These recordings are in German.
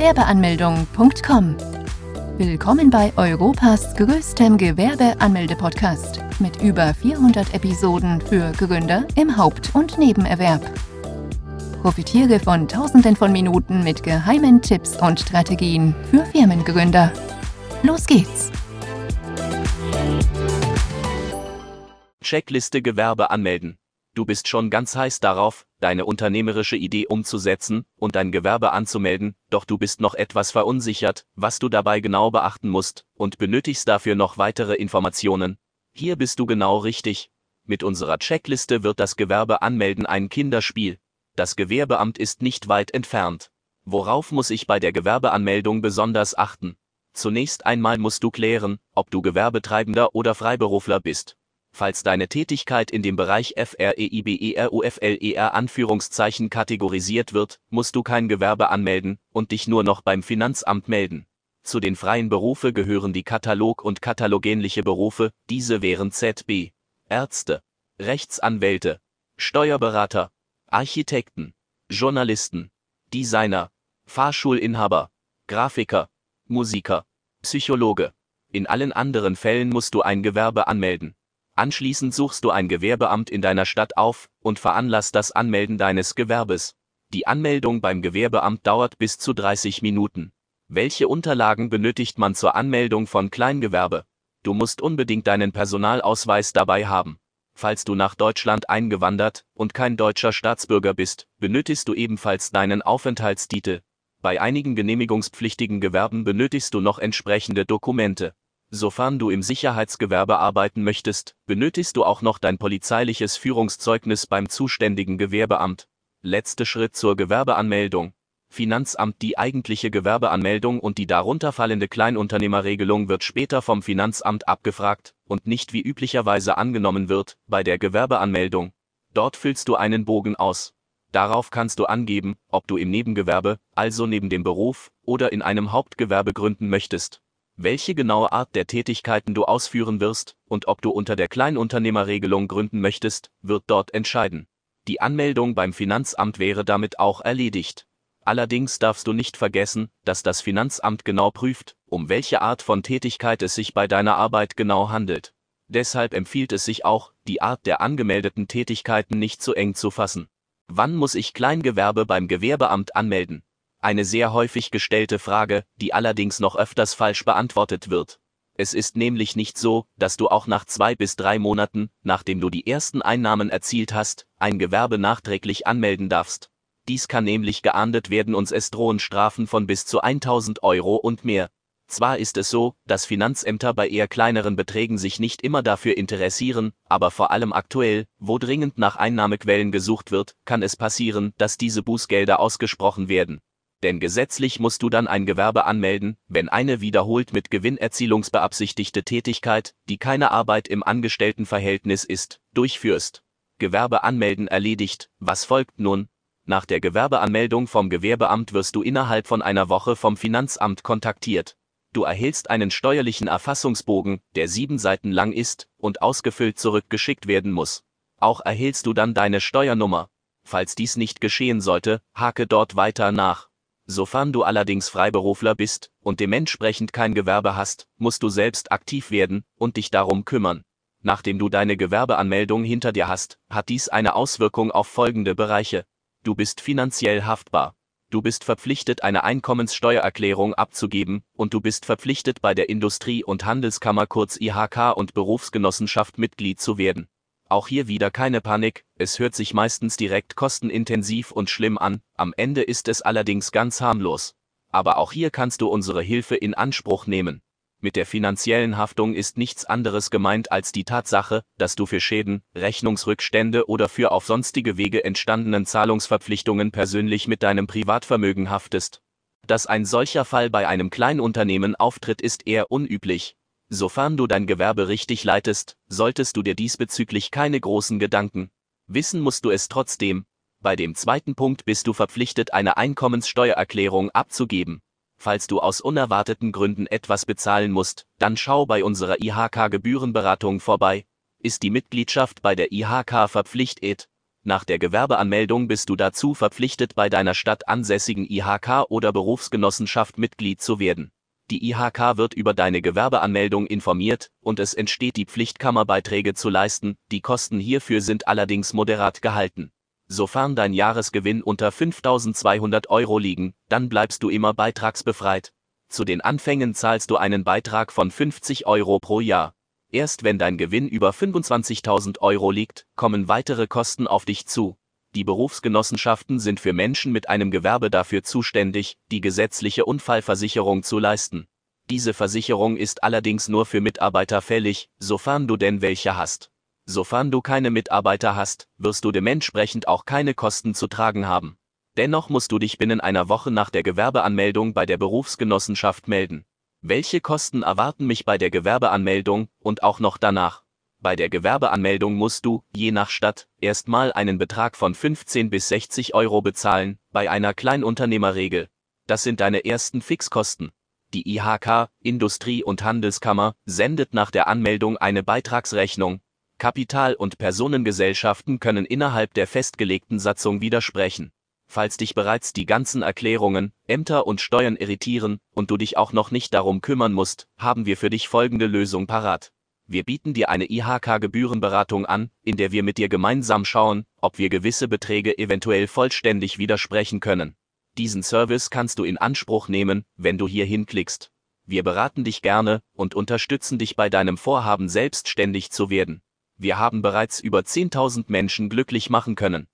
Gewerbeanmeldung.com. Willkommen bei Europas größtem Gewerbeanmelde-Podcast mit über 400 Episoden für Gründer im Haupt- und Nebenerwerb. Profitiere von Tausenden von Minuten mit geheimen Tipps und Strategien für Firmengründer. Los geht's! Checkliste Gewerbe anmelden. Du bist schon ganz heiß darauf, deine unternehmerische Idee umzusetzen und dein Gewerbe anzumelden, doch du bist noch etwas verunsichert, was du dabei genau beachten musst, und benötigst dafür noch weitere Informationen. Hier bist du genau richtig. Mit unserer Checkliste wird das Gewerbe anmelden ein Kinderspiel. Das Gewerbeamt ist nicht weit entfernt. Worauf muss ich bei der Gewerbeanmeldung besonders achten? Zunächst einmal musst du klären, ob du Gewerbetreibender oder Freiberufler bist. Falls deine Tätigkeit in dem Bereich FREIBERUFLER Anführungszeichen kategorisiert wird, musst du kein Gewerbe anmelden und dich nur noch beim Finanzamt melden. Zu den freien Berufe gehören die Katalog- und katalogähnliche Berufe, diese wären ZB, Ärzte, Rechtsanwälte, Steuerberater, Architekten, Journalisten, Designer, Fahrschulinhaber, Grafiker, Musiker, Psychologe. In allen anderen Fällen musst du ein Gewerbe anmelden. Anschließend suchst du ein Gewerbeamt in deiner Stadt auf und veranlasst das Anmelden deines Gewerbes. Die Anmeldung beim Gewerbeamt dauert bis zu 30 Minuten. Welche Unterlagen benötigt man zur Anmeldung von Kleingewerbe? Du musst unbedingt deinen Personalausweis dabei haben. Falls du nach Deutschland eingewandert und kein deutscher Staatsbürger bist, benötigst du ebenfalls deinen Aufenthaltstitel. Bei einigen genehmigungspflichtigen Gewerben benötigst du noch entsprechende Dokumente. Sofern du im Sicherheitsgewerbe arbeiten möchtest, benötigst du auch noch dein polizeiliches Führungszeugnis beim zuständigen Gewerbeamt. Letzter Schritt zur Gewerbeanmeldung. Finanzamt Die eigentliche Gewerbeanmeldung und die darunter fallende Kleinunternehmerregelung wird später vom Finanzamt abgefragt und nicht wie üblicherweise angenommen wird, bei der Gewerbeanmeldung. Dort füllst du einen Bogen aus. Darauf kannst du angeben, ob du im Nebengewerbe, also neben dem Beruf, oder in einem Hauptgewerbe gründen möchtest welche genaue Art der Tätigkeiten du ausführen wirst und ob du unter der Kleinunternehmerregelung gründen möchtest, wird dort entscheiden. Die Anmeldung beim Finanzamt wäre damit auch erledigt. Allerdings darfst du nicht vergessen, dass das Finanzamt genau prüft, um welche Art von Tätigkeit es sich bei deiner Arbeit genau handelt. Deshalb empfiehlt es sich auch, die Art der angemeldeten Tätigkeiten nicht zu eng zu fassen. Wann muss ich Kleingewerbe beim Gewerbeamt anmelden? Eine sehr häufig gestellte Frage, die allerdings noch öfters falsch beantwortet wird. Es ist nämlich nicht so, dass du auch nach zwei bis drei Monaten, nachdem du die ersten Einnahmen erzielt hast, ein Gewerbe nachträglich anmelden darfst. Dies kann nämlich geahndet werden und es drohen Strafen von bis zu 1000 Euro und mehr. Zwar ist es so, dass Finanzämter bei eher kleineren Beträgen sich nicht immer dafür interessieren, aber vor allem aktuell, wo dringend nach Einnahmequellen gesucht wird, kann es passieren, dass diese Bußgelder ausgesprochen werden denn gesetzlich musst du dann ein Gewerbe anmelden, wenn eine wiederholt mit Gewinnerzielungsbeabsichtigte Tätigkeit, die keine Arbeit im Angestelltenverhältnis ist, durchführst. Gewerbe anmelden erledigt, was folgt nun? Nach der Gewerbeanmeldung vom Gewerbeamt wirst du innerhalb von einer Woche vom Finanzamt kontaktiert. Du erhältst einen steuerlichen Erfassungsbogen, der sieben Seiten lang ist und ausgefüllt zurückgeschickt werden muss. Auch erhältst du dann deine Steuernummer. Falls dies nicht geschehen sollte, hake dort weiter nach. Sofern du allerdings Freiberufler bist und dementsprechend kein Gewerbe hast, musst du selbst aktiv werden und dich darum kümmern. Nachdem du deine Gewerbeanmeldung hinter dir hast, hat dies eine Auswirkung auf folgende Bereiche. Du bist finanziell haftbar. Du bist verpflichtet, eine Einkommenssteuererklärung abzugeben und du bist verpflichtet, bei der Industrie- und Handelskammer kurz IHK und Berufsgenossenschaft Mitglied zu werden. Auch hier wieder keine Panik, es hört sich meistens direkt kostenintensiv und schlimm an, am Ende ist es allerdings ganz harmlos. Aber auch hier kannst du unsere Hilfe in Anspruch nehmen. Mit der finanziellen Haftung ist nichts anderes gemeint als die Tatsache, dass du für Schäden, Rechnungsrückstände oder für auf sonstige Wege entstandenen Zahlungsverpflichtungen persönlich mit deinem Privatvermögen haftest. Dass ein solcher Fall bei einem Kleinunternehmen auftritt, ist eher unüblich, Sofern du dein Gewerbe richtig leitest, solltest du dir diesbezüglich keine großen Gedanken. Wissen musst du es trotzdem. Bei dem zweiten Punkt bist du verpflichtet, eine Einkommenssteuererklärung abzugeben. Falls du aus unerwarteten Gründen etwas bezahlen musst, dann schau bei unserer IHK Gebührenberatung vorbei. Ist die Mitgliedschaft bei der IHK verpflichtet? Nach der Gewerbeanmeldung bist du dazu verpflichtet, bei deiner Stadt ansässigen IHK oder Berufsgenossenschaft Mitglied zu werden. Die IHK wird über deine Gewerbeanmeldung informiert und es entsteht die Pflicht, Kammerbeiträge zu leisten, die Kosten hierfür sind allerdings moderat gehalten. Sofern dein Jahresgewinn unter 5200 Euro liegen, dann bleibst du immer beitragsbefreit. Zu den Anfängen zahlst du einen Beitrag von 50 Euro pro Jahr. Erst wenn dein Gewinn über 25.000 Euro liegt, kommen weitere Kosten auf dich zu. Die Berufsgenossenschaften sind für Menschen mit einem Gewerbe dafür zuständig, die gesetzliche Unfallversicherung zu leisten. Diese Versicherung ist allerdings nur für Mitarbeiter fällig, sofern du denn welche hast. Sofern du keine Mitarbeiter hast, wirst du dementsprechend auch keine Kosten zu tragen haben. Dennoch musst du dich binnen einer Woche nach der Gewerbeanmeldung bei der Berufsgenossenschaft melden. Welche Kosten erwarten mich bei der Gewerbeanmeldung und auch noch danach? Bei der Gewerbeanmeldung musst du, je nach Stadt, erstmal einen Betrag von 15 bis 60 Euro bezahlen, bei einer Kleinunternehmerregel. Das sind deine ersten Fixkosten. Die IHK, Industrie- und Handelskammer, sendet nach der Anmeldung eine Beitragsrechnung. Kapital- und Personengesellschaften können innerhalb der festgelegten Satzung widersprechen. Falls dich bereits die ganzen Erklärungen, Ämter und Steuern irritieren und du dich auch noch nicht darum kümmern musst, haben wir für dich folgende Lösung parat. Wir bieten dir eine IHK-Gebührenberatung an, in der wir mit dir gemeinsam schauen, ob wir gewisse Beträge eventuell vollständig widersprechen können. Diesen Service kannst du in Anspruch nehmen, wenn du hier hinklickst. Wir beraten dich gerne und unterstützen dich bei deinem Vorhaben selbstständig zu werden. Wir haben bereits über 10.000 Menschen glücklich machen können.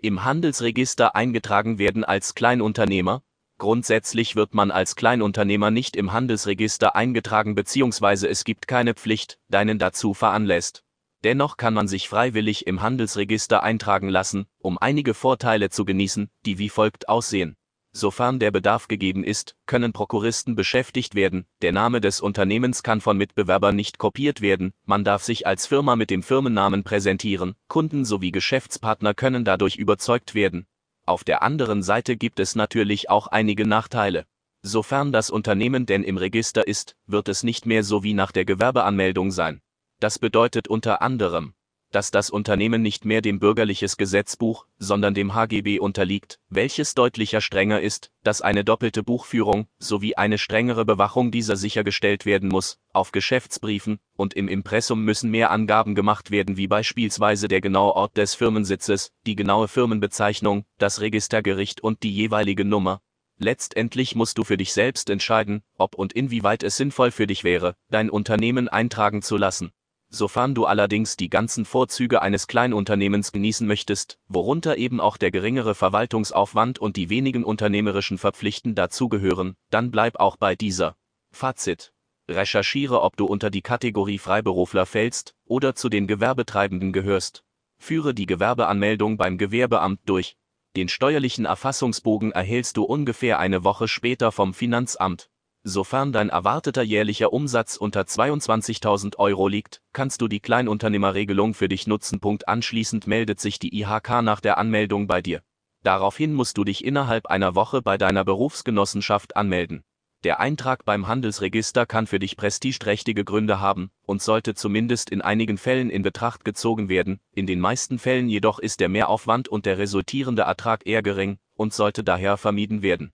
Im Handelsregister eingetragen werden als Kleinunternehmer, Grundsätzlich wird man als Kleinunternehmer nicht im Handelsregister eingetragen bzw. es gibt keine Pflicht, deinen dazu veranlässt. Dennoch kann man sich freiwillig im Handelsregister eintragen lassen, um einige Vorteile zu genießen, die wie folgt aussehen. Sofern der Bedarf gegeben ist, können Prokuristen beschäftigt werden, der Name des Unternehmens kann von Mitbewerbern nicht kopiert werden, man darf sich als Firma mit dem Firmennamen präsentieren, Kunden sowie Geschäftspartner können dadurch überzeugt werden, auf der anderen Seite gibt es natürlich auch einige Nachteile. Sofern das Unternehmen denn im Register ist, wird es nicht mehr so wie nach der Gewerbeanmeldung sein. Das bedeutet unter anderem, dass das Unternehmen nicht mehr dem bürgerliches Gesetzbuch, sondern dem HGB unterliegt, welches deutlicher strenger ist, dass eine doppelte Buchführung sowie eine strengere Bewachung dieser sichergestellt werden muss. Auf Geschäftsbriefen und im Impressum müssen mehr Angaben gemacht werden, wie beispielsweise der genaue Ort des Firmensitzes, die genaue Firmenbezeichnung, das Registergericht und die jeweilige Nummer. Letztendlich musst du für dich selbst entscheiden, ob und inwieweit es sinnvoll für dich wäre, dein Unternehmen eintragen zu lassen. Sofern du allerdings die ganzen Vorzüge eines Kleinunternehmens genießen möchtest, worunter eben auch der geringere Verwaltungsaufwand und die wenigen unternehmerischen Verpflichten dazugehören, dann bleib auch bei dieser. Fazit. Recherchiere, ob du unter die Kategorie Freiberufler fällst oder zu den Gewerbetreibenden gehörst. Führe die Gewerbeanmeldung beim Gewerbeamt durch. Den steuerlichen Erfassungsbogen erhältst du ungefähr eine Woche später vom Finanzamt. Sofern dein erwarteter jährlicher Umsatz unter 22.000 Euro liegt, kannst du die Kleinunternehmerregelung für dich nutzen. Anschließend meldet sich die IHK nach der Anmeldung bei dir. Daraufhin musst du dich innerhalb einer Woche bei deiner Berufsgenossenschaft anmelden. Der Eintrag beim Handelsregister kann für dich prestigeträchtige Gründe haben und sollte zumindest in einigen Fällen in Betracht gezogen werden, in den meisten Fällen jedoch ist der Mehraufwand und der resultierende Ertrag eher gering und sollte daher vermieden werden.